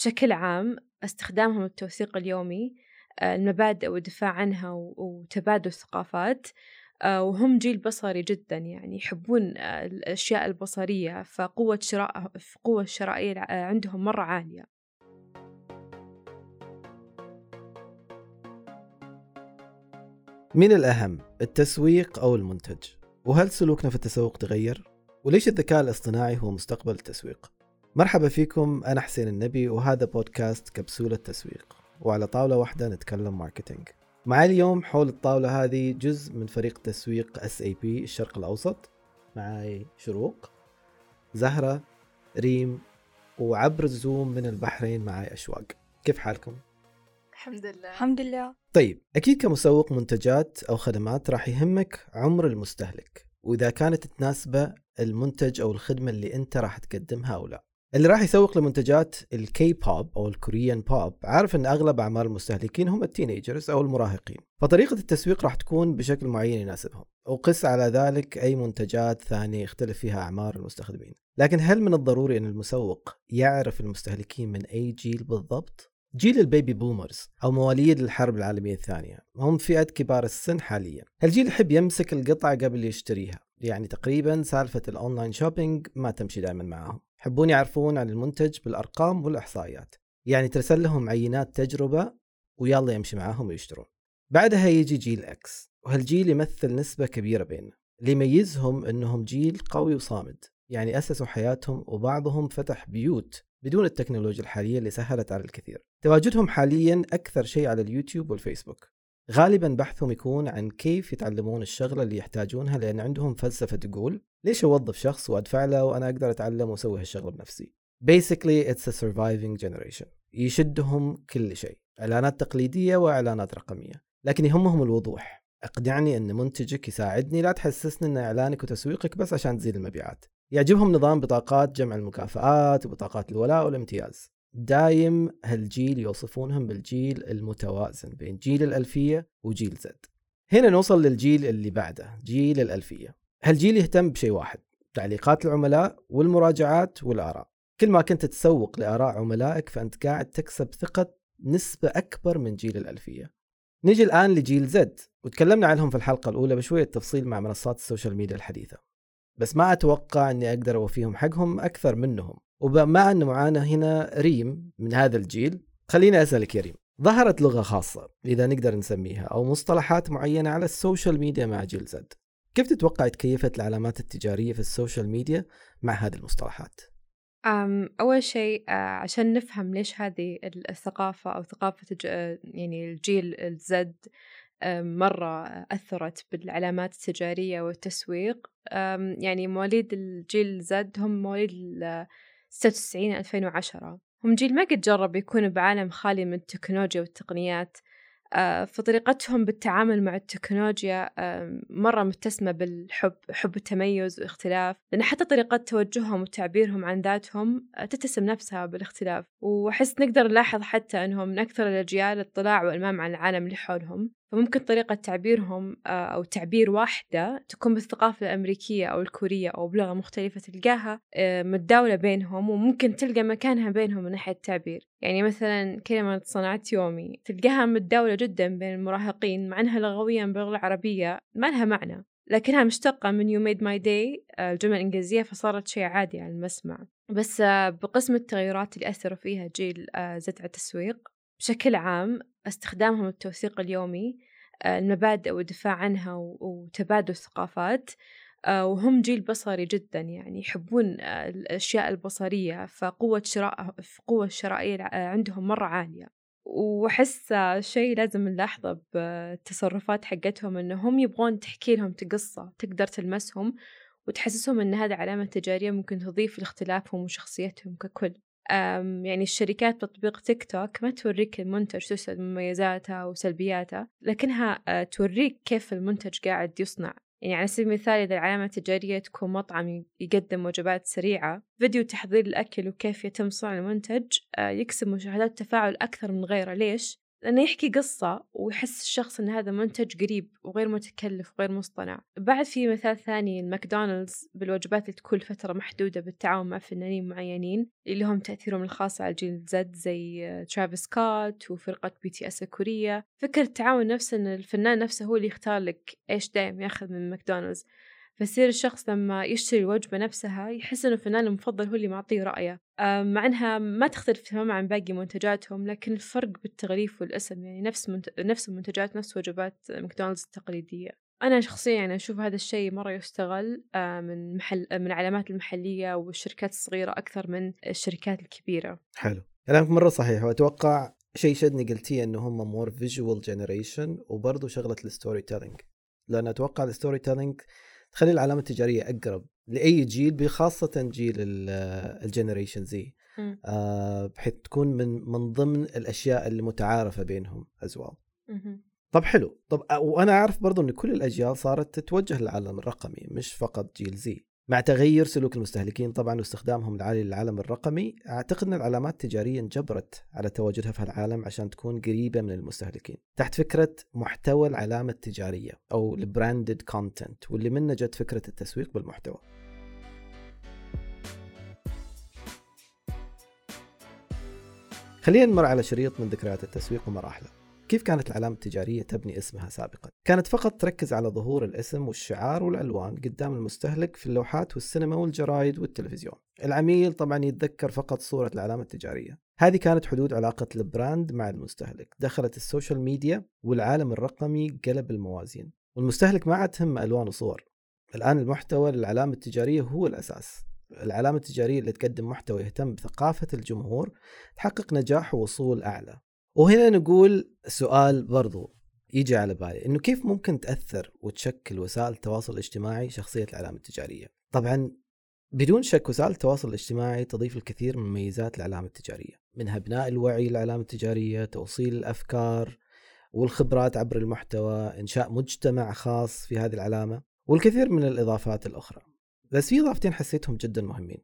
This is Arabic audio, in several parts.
بشكل عام استخدامهم التوثيق اليومي آه، المبادئ والدفاع عنها وتبادل الثقافات آه، وهم جيل بصري جدا يعني يحبون آه، الأشياء البصرية فقوة شراء قوة الشرائية عندهم مرة عالية من الأهم التسويق أو المنتج؟ وهل سلوكنا في التسوق تغير؟ وليش الذكاء الاصطناعي هو مستقبل التسويق؟ مرحبا فيكم أنا حسين النبي وهذا بودكاست كبسولة تسويق وعلى طاولة واحدة نتكلم marketing معي اليوم حول الطاولة هذه جزء من فريق تسويق SAP الشرق الأوسط. معي شروق زهرة ريم وعبر الزوم من البحرين معي أشواق. كيف حالكم؟ الحمد لله. الحمد لله. طيب أكيد كمسوق منتجات أو خدمات راح يهمك عمر المستهلك وإذا كانت تناسبه المنتج أو الخدمة اللي أنت راح تقدمها أو لا. اللي راح يسوق لمنتجات الكي بوب أو ال Korean pop عارف إن أغلب اعمار المستهلكين هم ال teenagers أو المراهقين. فطريقة التسويق راح تكون بشكل معين يناسبهم وقس على ذلك أي منتجات ثانية يختلف فيها أعمار المستخدمين. لكن هل من الضروري إن المسوق يعرف المستهلكين من أي جيل بالضبط؟ جيل ال baby boomers أو مواليد الحرب العالمية الثانية هم فئة كبار السن حاليا. هالجيل يحب يمسك القطعة قبل يشتريها يعني تقريبا سالفة ال online shopping ما تمشي دائما معاهم. يحبون يعرفون عن المنتج بالأرقام والإحصائيات. يعني ترسل لهم عينات تجربة ويلا يمشي معاهم ويشترون. بعدها يجي جيل إكس وهالجيل يمثل نسبة كبيرة بيننا. اللي يميزهم إنهم جيل قوي وصامد. يعني أسسوا حياتهم وبعضهم فتح بيوت بدون التكنولوجيا الحالية اللي سهلت على الكثير. تواجدهم حاليا أكثر شيء على اليوتيوب والفيسبوك. غالبا بحثهم يكون عن كيف يتعلمون الشغلة اللي يحتاجونها لأن عندهم فلسفة تقول ليش أوظف شخص وأدفع له وأنا أقدر أتعلم وأسوي هالشغلة بنفسي؟ Basically it's a surviving generation. يشدهم كل شيء إعلانات تقليدية وإعلانات رقمية. لكن يهمهم الوضوح. اقنعني إن منتجك يساعدني لا تحسسني إن إعلانك وتسويقك بس عشان تزيد المبيعات. يعجبهم نظام بطاقات جمع المكافآت وبطاقات الولاء والامتياز. دايم هالجيل يوصفونهم بالجيل المتوازن بين جيل الألفية وجيل زد. هنا نوصل للجيل اللي بعده جيل الألفية. هالجيل يهتم بشيء واحد تعليقات العملاء والمراجعات والآراء. كل ما كنت تسوق لآراء عملائك فأنت قاعد تكسب ثقة نسبة أكبر من جيل الألفية. نجي الآن لجيل Z وتكلمنا عنهم في الحلقة الأولى بشوية تفصيل مع منصات ال social media الحديثة. بس ما أتوقع أني أقدر أوفيهم حقهم أكثر منهم. ومع أن معانا هنا ريم من هذا الجيل. خليني أسألك يا ريم ظهرت لغة خاصة إذا نقدر نسميها أو مصطلحات معينة على ال social media مع جيل Z. كيف تتوقع تكيفت العلامات التجارية في ال social media مع هذه المصطلحات؟ أول شيء آه، عشان نفهم ليش هذه الثقافة أو ثقافة يعني الجيل ال Z مرة أثرت بالعلامات التجارية والتسويق. يعني مواليد الجيل Z هم مواليد 96 2010 هم جيل ما قد جرب يكون بعالم خالي من التكنولوجيا والتقنيات آه، فطريقتهم بالتعامل مع التكنولوجيا مرة متسمة بالحب حب التميز والاختلاف لأن حتى طريقة توجههم وتعبيرهم عن ذاتهم آه، تتسم نفسها بالاختلاف. وأحس نقدر نلاحظ حتى أنهم من أكثر الأجيال اطلاع وإلمام عن العالم اللي حولهم. فممكن طريقة تعبيرهم آه، أو تعبير واحدة تكون بالثقافة الأمريكية أو الكورية أو بلغة مختلفة تلقاها آه، متداولة بينهم وممكن تلقى مكانها بينهم من ناحية التعبير. يعني مثلا كلمة صنعت يومي تلقاها متداولة جدا بين المراهقين مع أنها لغويا باللغة العربية ما لها معنى لكنها مشتقة من you made my day آه، الجملة الإنجليزية فصارت شيء عادي على المسمع. بس بقسم التغيرات اللي أثروا فيها جيل على التسويق بشكل عام استخدامهم التوثيق اليومي آه، المبادئ والدفاع عنها وتبادل الثقافات آه، وهم جيل بصري جدا يعني يحبون آه، الأشياء البصرية فقوة شراء قوة الشرائية عندهم مرة عالية. وأحس شيء لازم نلاحظه بالتصرفات حقتهم إنهم يبغون تحكي لهم قصة تقدر تلمسهم وتحسسهم إن هذه علامة تجارية ممكن تضيف لاختلافهم وشخصيتهم ككل. يعني الشركات تطبيق تيك توك ما توريك المنتج شو مميزاته وسلبياته لكنها آه، توريك كيف المنتج قاعد يصنع يعني على سبيل المثال إذا العلامة التجارية تكون مطعم يقدم وجبات سريعة فيديو تحضير الأكل وكيف يتم صنع المنتج آه، يكسب مشاهدات تفاعل أكثر من غيره ليش؟ لأنه يحكي قصة ويحس الشخص إن هذا منتج قريب وغير متكلف وغير مصطنع. بعد في مثال ثاني ماكدونالدز بالوجبات اللي تكون فترة محدودة بالتعاون مع فنانين معينين اللي لهم تأثيرهم الخاص على الجيل زد زي ترافيس سكوت وفرقة بي تي اس الكورية. فكرة التعاون نفسه إن الفنان نفسه هو اللي يختار لك إيش دايم ياخذ من ماكدونالدز. فيصير الشخص لما يشتري الوجبة نفسها يحس إنه الفنان المفضل هو اللي معطيه رأيه مع إنها ما تختلف تماما عن باقي منتجاتهم لكن الفرق بالتغليف والأسم يعني نفس منت... نفس المنتجات نفس وجبات ماكدونالدز التقليدية أنا شخصيا يعني أشوف هذا الشيء مرة يستغل من محل من العلامات المحلية والشركات الصغيرة أكثر من الشركات الكبيرة. حلو، كلامك مرة صحيح وأتوقع شيء شدني قلتيه إنه هم more visual generation وبرضه شغلة ال storytelling. لأن أتوقع ال storytelling تخلي العلامة التجارية أقرب لأي جيل خاصة جيل ال generation Z. آه بحيث تكون من من ضمن الأشياء اللي متعارفة بينهم از طب حلو. طب وأنا أعرف برضو إن كل الأجيال صارت تتوجه للعالم الرقمي مش فقط جيل Z. مع تغير سلوك المستهلكين طبعا واستخدامهم العالي للعالم الرقمي أعتقد أن العلامات التجارية انجبرت على تواجدها في العالم عشان تكون قريبة من المستهلكين. تحت فكرة محتوى العلامة التجارية أو ال branded content واللي منه جت فكرة التسويق بالمحتوى. خلينا نمر على شريط من ذكريات التسويق ومراحله. كيف كانت العلامة التجارية تبني اسمها سابقا؟ كانت فقط تركز على ظهور الاسم والشعار والألوان قدام المستهلك في اللوحات والسينما والجرايد والتلفزيون. العميل طبعا يتذكر فقط صورة العلامة التجارية. هذه كانت حدود علاقة ال brand مع المستهلك. دخلت ال social media والعالم الرقمي قلب الموازين. والمستهلك ما عاد تهم ألوان وصور. الآن المحتوى للعلامة التجارية هو الأساس. العلامة التجارية اللي تقدم محتوى يهتم بثقافة الجمهور تحقق نجاح ووصول أعلى. وهنا نقول سؤال برضو يجي على بالي إنه كيف ممكن تأثر وتشكل وسائل التواصل الاجتماعي شخصية العلامه التجارية؟ طبعا بدون شك وسائل التواصل الاجتماعي تضيف الكثير من مميزات العلامه التجارية، منها بناء الوعي للعلامه التجارية، توصيل الأفكار والخبرات عبر المحتوى، إنشاء مجتمع خاص في هذه العلامة، والكثير من الإضافات الأخرى. بس في إضافتين حسيتهم جدا مهمين.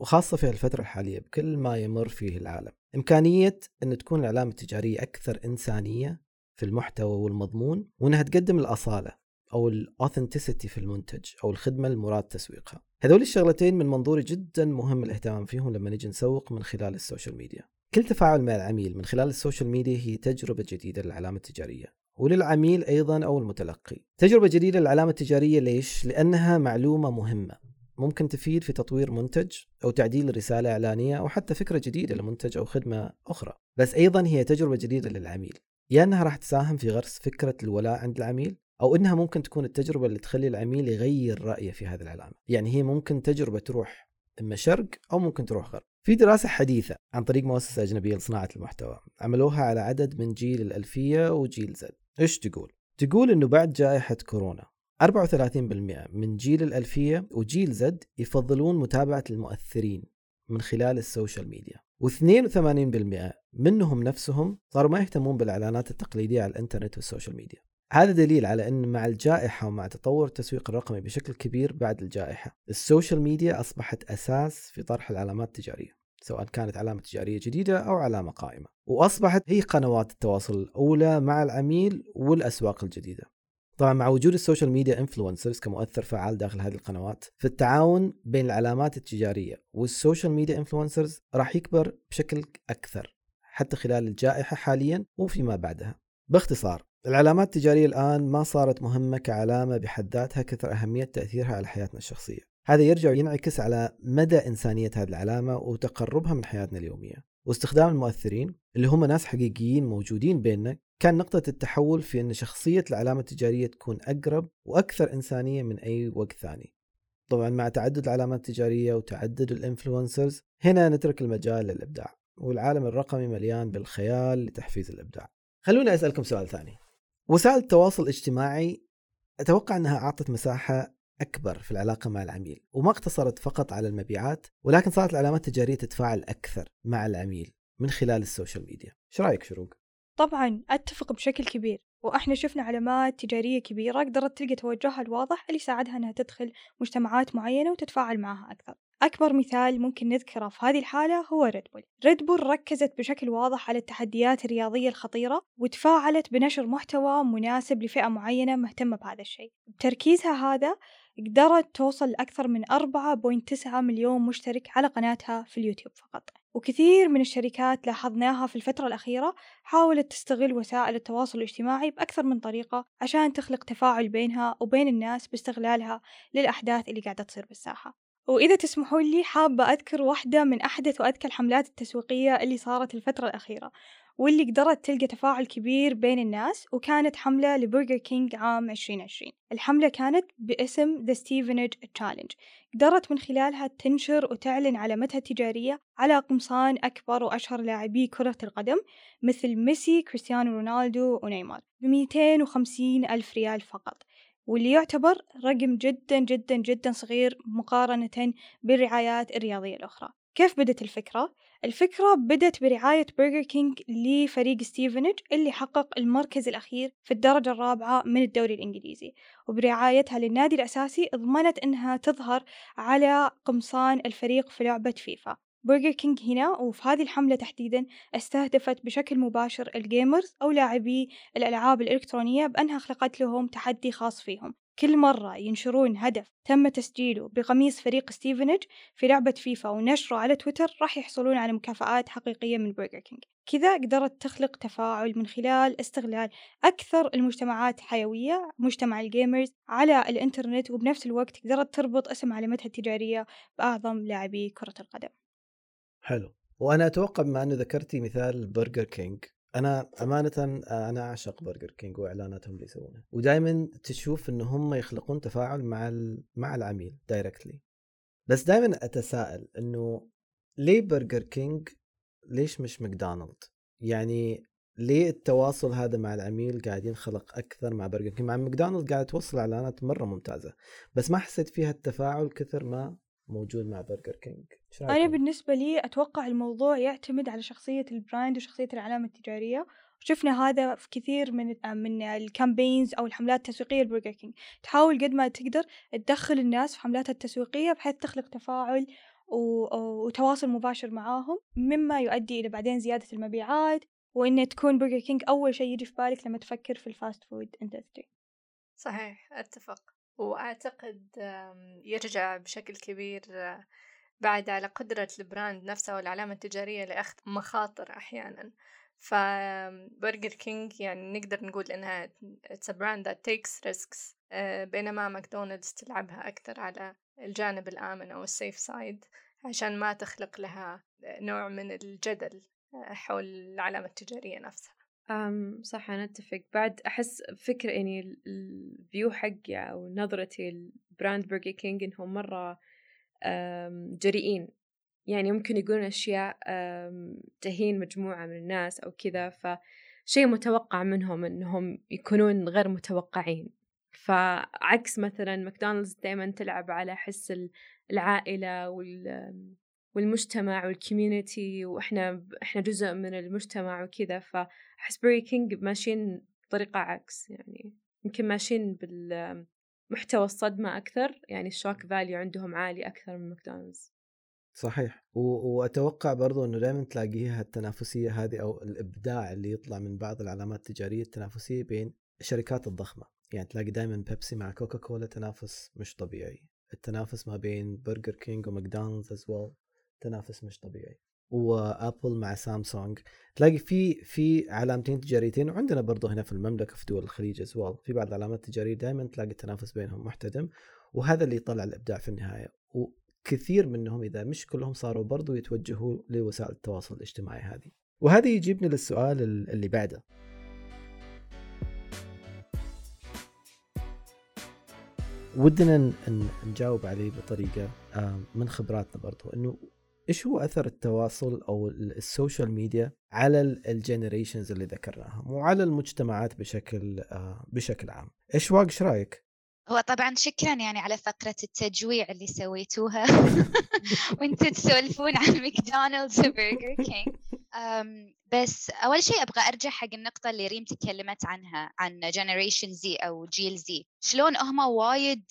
وخاصة في الفترة الحالية بكل ما يمر فيه العالم إمكانية أن تكون العلامة التجارية أكثر إنسانية في المحتوى والمضمون وأنها تقدم الأصالة أو ال authenticity في المنتج أو الخدمة المراد تسويقها. هذول الشغلتين من منظوري جدا مهم الاهتمام فيهم لما نجي نسوق من خلال ال social media. كل تفاعل مع العميل من خلال ال social media هي تجربة جديدة للعلامة التجارية وللعميل أيضا أو المتلقي. تجربة جديدة للعلامة التجارية ليش؟ لأنها معلومة مهمة. ممكن تفيد في تطوير منتج أو تعديل رسالة إعلانية أو حتى فكرة جديدة لمنتج أو خدمة أخرى. بس أيضا هي تجربة جديدة للعميل. يا أنها راح تساهم في غرس فكرة الولاء عند العميل أو أنها ممكن تكون التجربة اللي تخلي العميل يغير رأيه في هذه العلامة. يعني هي ممكن تجربة تروح إما شرق أو ممكن تروح غرب. في دراسة حديثة عن طريق مؤسسة أجنبية لصناعة المحتوى عملوها على عدد من جيل الألفية وجيل زد. إيش تقول؟ تقول أنه بعد جائحة كورونا 34% من جيل الألفية وجيل زد يفضلون متابعة المؤثرين من خلال ال social media. و82% منهم نفسهم صاروا ما يهتمون بالإعلانات التقليدية على الإنترنت وال social media. هذا دليل على أن مع الجائحة ومع تطور التسويق الرقمي بشكل كبير بعد الجائحة ال social media أصبحت أساس في طرح العلامات التجارية سواء كانت علامة تجارية جديدة أو علامة قائمة. وأصبحت هي قنوات التواصل الأولى مع العميل والأسواق الجديدة. طبعا مع وجود ال social media influencers كمؤثر فعال داخل هذه القنوات فالتعاون بين العلامات التجارية وال social media influencers راح يكبر بشكل أكثر حتى خلال الجائحة حاليا وفيما بعدها. باختصار العلامات التجارية الآن ما صارت مهمة كعلامة بحد ذاتها كثر أهمية تأثيرها على حياتنا الشخصية. هذا يرجع ينعكس على مدى إنسانية هذه العلامة وتقربها من حياتنا اليومية. واستخدام المؤثرين اللي هم ناس حقيقيين موجودين بيننا كان نقطة التحول في أن شخصية العلامة التجارية تكون أقرب وأكثر إنسانية من أي وقت ثاني. طبعا مع تعدد العلامات التجارية وتعدد ال influencers هنا نترك المجال للإبداع والعالم الرقمي مليان بالخيال لتحفيز الإبداع. خلوني أسألكم سؤال ثاني. وسائل التواصل الاجتماعي أتوقع أنها أعطت مساحة أكبر في العلاقة مع العميل وما اقتصرت فقط على المبيعات ولكن صارت العلامات التجارية تتفاعل أكثر مع العميل من خلال ال social media. إيش رأيك شروق؟ طبعا أتفق بشكل كبير وإحنا شفنا علامات تجارية كبيرة قدرت تلقى توجهها الواضح اللي ساعدها أنها تدخل مجتمعات معينة وتتفاعل معها أكثر. أكبر مثال ممكن نذكره في هذه الحالة هو ريد بول ريد بول ركزت بشكل واضح على التحديات الرياضية الخطيرة وتفاعلت بنشر محتوى مناسب لفئة معينة مهتمة بهذا الشيء. بتركيزها هذا قدرت توصل لأكثر من 4.9 مليون مشترك على قناتها في اليوتيوب فقط. وكثير من الشركات لاحظناها في الفترة الأخيرة حاولت تستغل وسائل التواصل الاجتماعي بأكثر من طريقة عشان تخلق تفاعل بينها وبين الناس باستغلالها للأحداث اللي قاعدة تصير بالساحة. وإذا تسمحوا لي حابة أذكر واحدة من أحدث وأذكى الحملات التسويقية اللي صارت الفترة الأخيرة. واللي قدرت تلقى تفاعل كبير بين الناس وكانت حملة لبرجر كينج عام 2020 الحملة كانت باسم The Stevenage Challenge. قدرت من خلالها تنشر وتعلن علامتها التجارية على قمصان أكبر وأشهر لاعبي كرة القدم مثل ميسي كريستيانو رونالدو ونيمار ب 250 ألف ريال فقط. واللي يعتبر رقم جدا جدا جدا صغير مقارنة بالرعايات الرياضية الأخرى. كيف بدت الفكرة؟ الفكرة بدت برعاية برجر كينج لفريق ستيفنيج اللي حقق المركز الأخير في الدرجة الرابعة من الدوري الإنجليزي وبرعايتها للنادي الأساسي ضمنت أنها تظهر على قمصان الفريق في لعبة فيفا. برجر كينج هنا وفي هذه الحملة تحديدا استهدفت بشكل مباشر ال gamers أو لاعبي الألعاب الإلكترونية بأنها أخلقت لهم تحدي خاص فيهم. كل مرة ينشرون هدف تم تسجيله بقميص فريق ستيفنيج في لعبة فيفا ونشره على تويتر راح يحصلون على مكافآت حقيقية من برجر كينج كذا قدرت تخلق تفاعل من خلال استغلال أكثر المجتمعات حيوية مجتمع ال gamers على الإنترنت وبنفس الوقت قدرت تربط اسم علامتها التجارية بأعظم لاعبي كرة القدم. حلو. وأنا أتوقع بما أنه ذكرتي مثال برجر كينج أنا أمانة أنا أعشق برجر كينج وإعلاناتهم اللي يسوونها. ودائما تشوف إن هم يخلقون تفاعل مع مع العميل directly بس دائما أتساءل إنه ليه برجر كينج ليش مش ماكدونالد يعني ليه التواصل هذا مع العميل قاعد ينخلق أكثر مع برجر كينج مع ماكدونالد قاعد توصل إعلانات مرة ممتازة بس ما حسيت فيها التفاعل كثر ما موجود مع برجر كينج أنا بالنسبة لي أتوقع الموضوع يعتمد على شخصية ال brand وشخصية العلامة التجارية. وشفنا هذا في كثير من من ال campaigns أو الحملات التسويقية لبرجر كينج تحاول قد ما تقدر تدخل الناس في حملاتها التسويقية بحيث تخلق تفاعل وتواصل مباشر معاهم مما يؤدي إلى بعدين زيادة المبيعات وإن تكون برجر كينج أول شيء يجي في بالك لما تفكر في ال fast food industry صحيح أتفق. وأعتقد يرجع بشكل كبير بعد على قدرة ال brand نفسه والعلامة التجارية لأخذ مخاطر أحيانا. فبرجر كينج يعني نقدر نقول إنها it's a brand that takes risks بينما ماكدونالدز تلعبها أكثر على الجانب الآمن أو ال safe side عشان ما تخلق لها نوع من الجدل حول العلامة التجارية نفسها. أم صح أنا أتفق. بعد أحس فكرة يعني ال view حقي أو نظرتي ل brand برجر كينج إنهم مرة جريئين. يعني ممكن يقولون أشياء تهين مجموعة من الناس أو كذا فشيء متوقع منهم إنهم يكونون غير متوقعين. فعكس مثلا ماكدونالدز دائما تلعب على حس العائلة وال والمجتمع وال community وإحنا إحنا جزء من المجتمع وكذا فأحس برجر كينج ماشيين بطريقة عكس يعني يمكن ماشيين بالمحتوى الصدمة أكثر يعني ال shock value عندهم عالي أكثر من ماكدونالدز. صحيح. و... وأتوقع برضو إنه دائما تلاقيها التنافسية هذه أو الإبداع اللي يطلع من بعض العلامات التجارية التنافسية بين الشركات الضخمة. يعني تلاقي دائما بيبسي مع كوكا كولا تنافس مش طبيعي. التنافس ما بين برجر كينج وماكدونالدز as well تنافس مش طبيعي. وآبل مع سامسونج. تلاقي في في علامتين تجاريتين. وعندنا برضه هنا في المملكة في دول الخليج as في بعض العلامات التجارية دائما تلاقي التنافس بينهم محتدم. وهذا اللي يطلع الإبداع في النهاية. وكثير منهم إذا مش كلهم صاروا برضه يتوجهوا لوسائل التواصل الاجتماعي هذه. وهذا يجيبني للسؤال اللي بعده. ودنا نجاوب عليه بطريقة آه، من خبراتنا برضو. إنه إيش هو أثر التواصل أو السوشيال ميديا على ال generations اللي ذكرناهم وعلى المجتمعات بشكل آه، بشكل عام؟ إيش واق إيش رأيك؟ هو طبعا شكرا يعني على فقرة التجويع اللي سويتوها وأنتم تسولفون عن ماكدونالدز وبرجر كينج بس أول شيء أبغى أرجع حق النقطة اللي ريم تكلمت عنها عن generation Z أو جيل Z شلون هم وايد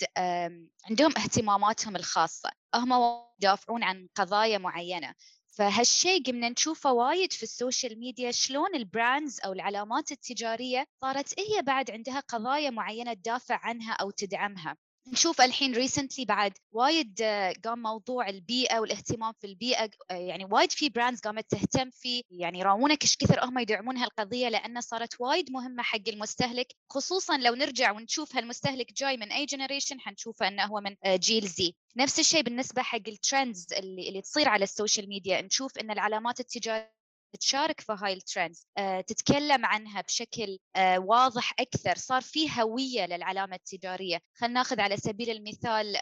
عندهم اهتماماتهم الخاصة. هم يدافعون عن قضايا معينة. فهالشيء قمنا نشوفه وايد في السوشيال ميديا شلون ال brands أو العلامات التجارية صارت هي بعد عندها قضايا معينة تدافع عنها أو تدعمها. نشوف الحين recently بعد وايد آه، قام موضوع البيئة والاهتمام في البيئة آه، يعني وايد في brands قامت تهتم في يعني يراونك إيش كثر هم يدعمون هالقضية لانها صارت وايد مهمة حق المستهلك خصوصا لو نرجع ونشوف هالمستهلك جاي من اي generation حنشوفه إنه هو من آه، جيل Z نفس الشيء بالنسبة حق ال trends اللي اللي تصير على السوشيال ميديا نشوف إن العلامات التجارية تشارك في هاي ال trends آه، تتكلم عنها بشكل آه، واضح أكثر. صار في هوية للعلامة التجارية. خلينا ناخذ على سبيل المثال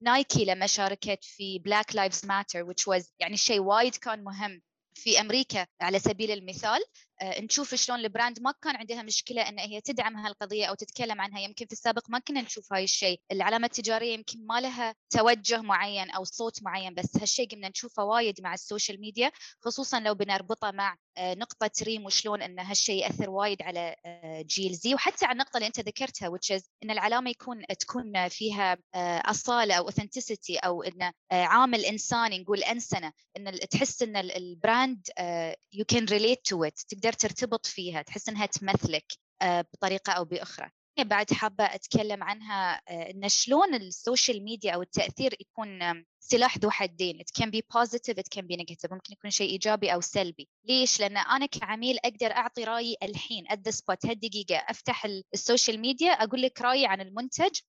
نايكي لما شاركت في Black Lives Matter which was يعني شيء وايد كان مهم في أمريكا على سبيل المثال. نشوف شلون ال brand ما كان عندها مشكلة إن هي تدعم هالقضية أو تتكلم عنها. يمكن في السابق ما كنا نشوف هاي الشيء. العلامة التجارية يمكن ما لها توجه معين أو صوت معين بس هالشيء قمنا نشوفه وايد مع السوشيال ميديا خصوصا لو بنربطه مع آه، نقطة ريم وشلون إن هالشيء يأثر وايد على آه، جيل Z وحتى على النقطة اللي أنت ذكرتها which is إن العلامة يكون تكون فيها أصالة أو authenticity أو إن عامل إنساني نقول أنسنة إن تحس إن ال brand you can relate to it. تقدر تقدر ترتبط فيها تحس إنها تمثلك آه، بطريقة أو بأخرى. بعد حابة أتكلم عنها آه، إن شلون ال social media أو التأثير يكون سلاح ذو حدين. It can be positive it can be negative. ممكن يكون شيء إيجابي أو سلبي. ليش؟ لأن أنا كعميل أقدر أعطي رأيي الحين at the spot هالدقيقة أفتح ال social media أقول لك رأيي عن المنتج.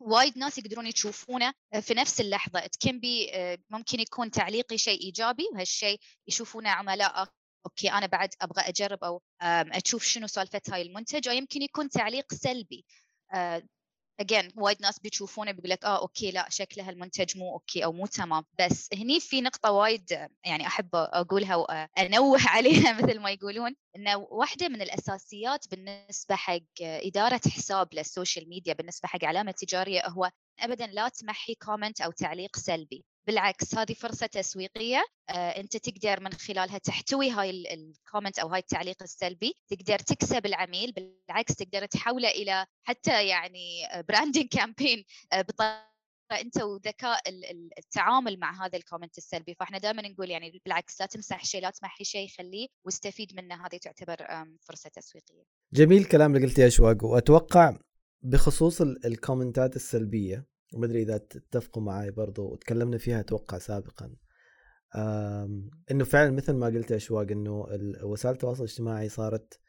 وايد ناس يقدرون يشوفونه آه، في نفس اللحظة. It can be ممكن يكون تعليقي شيء إيجابي وهالشيء يشوفونه عملاء okay أنا بعد أبغى أجرب أو أشوف شنو سالفة هاي المنتج أو يمكن يكون تعليق سلبي. اجين آه، وايد ناس بيشوفونه بيقول لك آه okay لا شكله المنتج مو okay أو مو تمام. بس هني في نقطة وايد يعني أحب أقولها وانوه عليها مثل ما يقولون إنه واحدة من الأساسيات بالنسبة حق إدارة حساب لل social media بالنسبة حق علامة تجارية هو ابدا لا تمحي comment أو تعليق سلبي. بالعكس هذه فرصة تسويقية. آه، أنت تقدر من خلالها تحتوي هاي ال comment أو هاي التعليق السلبي تقدر تكسب العميل. بالعكس تقدر تحوله إلى حتى يعني branding campaign آه، بطريقة أنت وذكاء التعامل مع هذا ال comment السلبي. فإحنا دائما نقول يعني بالعكس لا تمسح شيء لا تمحي شيء خليه واستفيد منه. هذه تعتبر فرصة تسويقية. جميل الكلام اللي قلتيه اشواق وأتوقع بخصوص ال comments ات السلبية وما أدري إذا تتفقوا معي برضو وتكلمنا فيها أتوقع سابقا. إنه فعلا مثل ما قلت أشواق إنه وسائل التواصل الاجتماعي صارت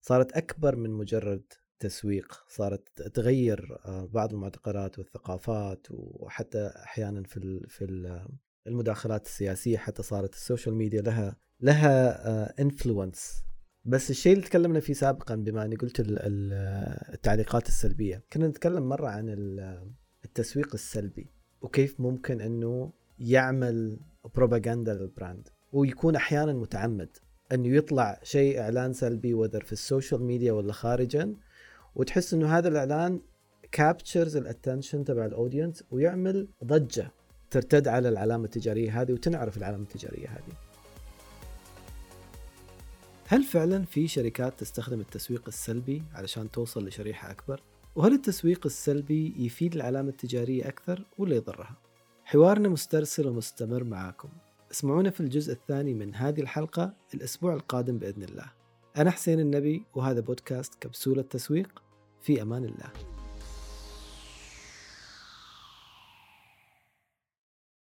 صارت أكبر من مجرد تسويق صارت تغير آه، بعض المعتقدات والثقافات وحتى أحيانا في في المداخلات السياسية حتى صارت ال social media لها لها influence آه، بس الشيء اللي تكلمنا فيه سابقا بما أني قلت التعليقات السلبية. كنا نتكلم مرة عن التسويق السلبي وكيف ممكن إنه يعمل بروباغندا لل brand ويكون أحيانا متعمد إنه يطلع شيء إعلان سلبي وذر في ال social media ولا خارجا وتحس إنه هذا الإعلان captures ال attention تبع ال audience ويعمل ضجة ترتد على العلامة التجارية هذه وتنعرف العلامة التجارية هذه. هل فعلا في شركات تستخدم التسويق السلبي علشان توصل لشريحة أكبر؟ وهل التسويق السلبي يفيد العلامة التجارية أكثر ولا يضرها؟ حوارنا مسترسل ومستمر معاكم. اسمعونا في الجزء الثاني من هذه الحلقة الأسبوع القادم بإذن الله. أنا حسين النبي وهذا بودكاست كبسولة تسويق. في أمان الله.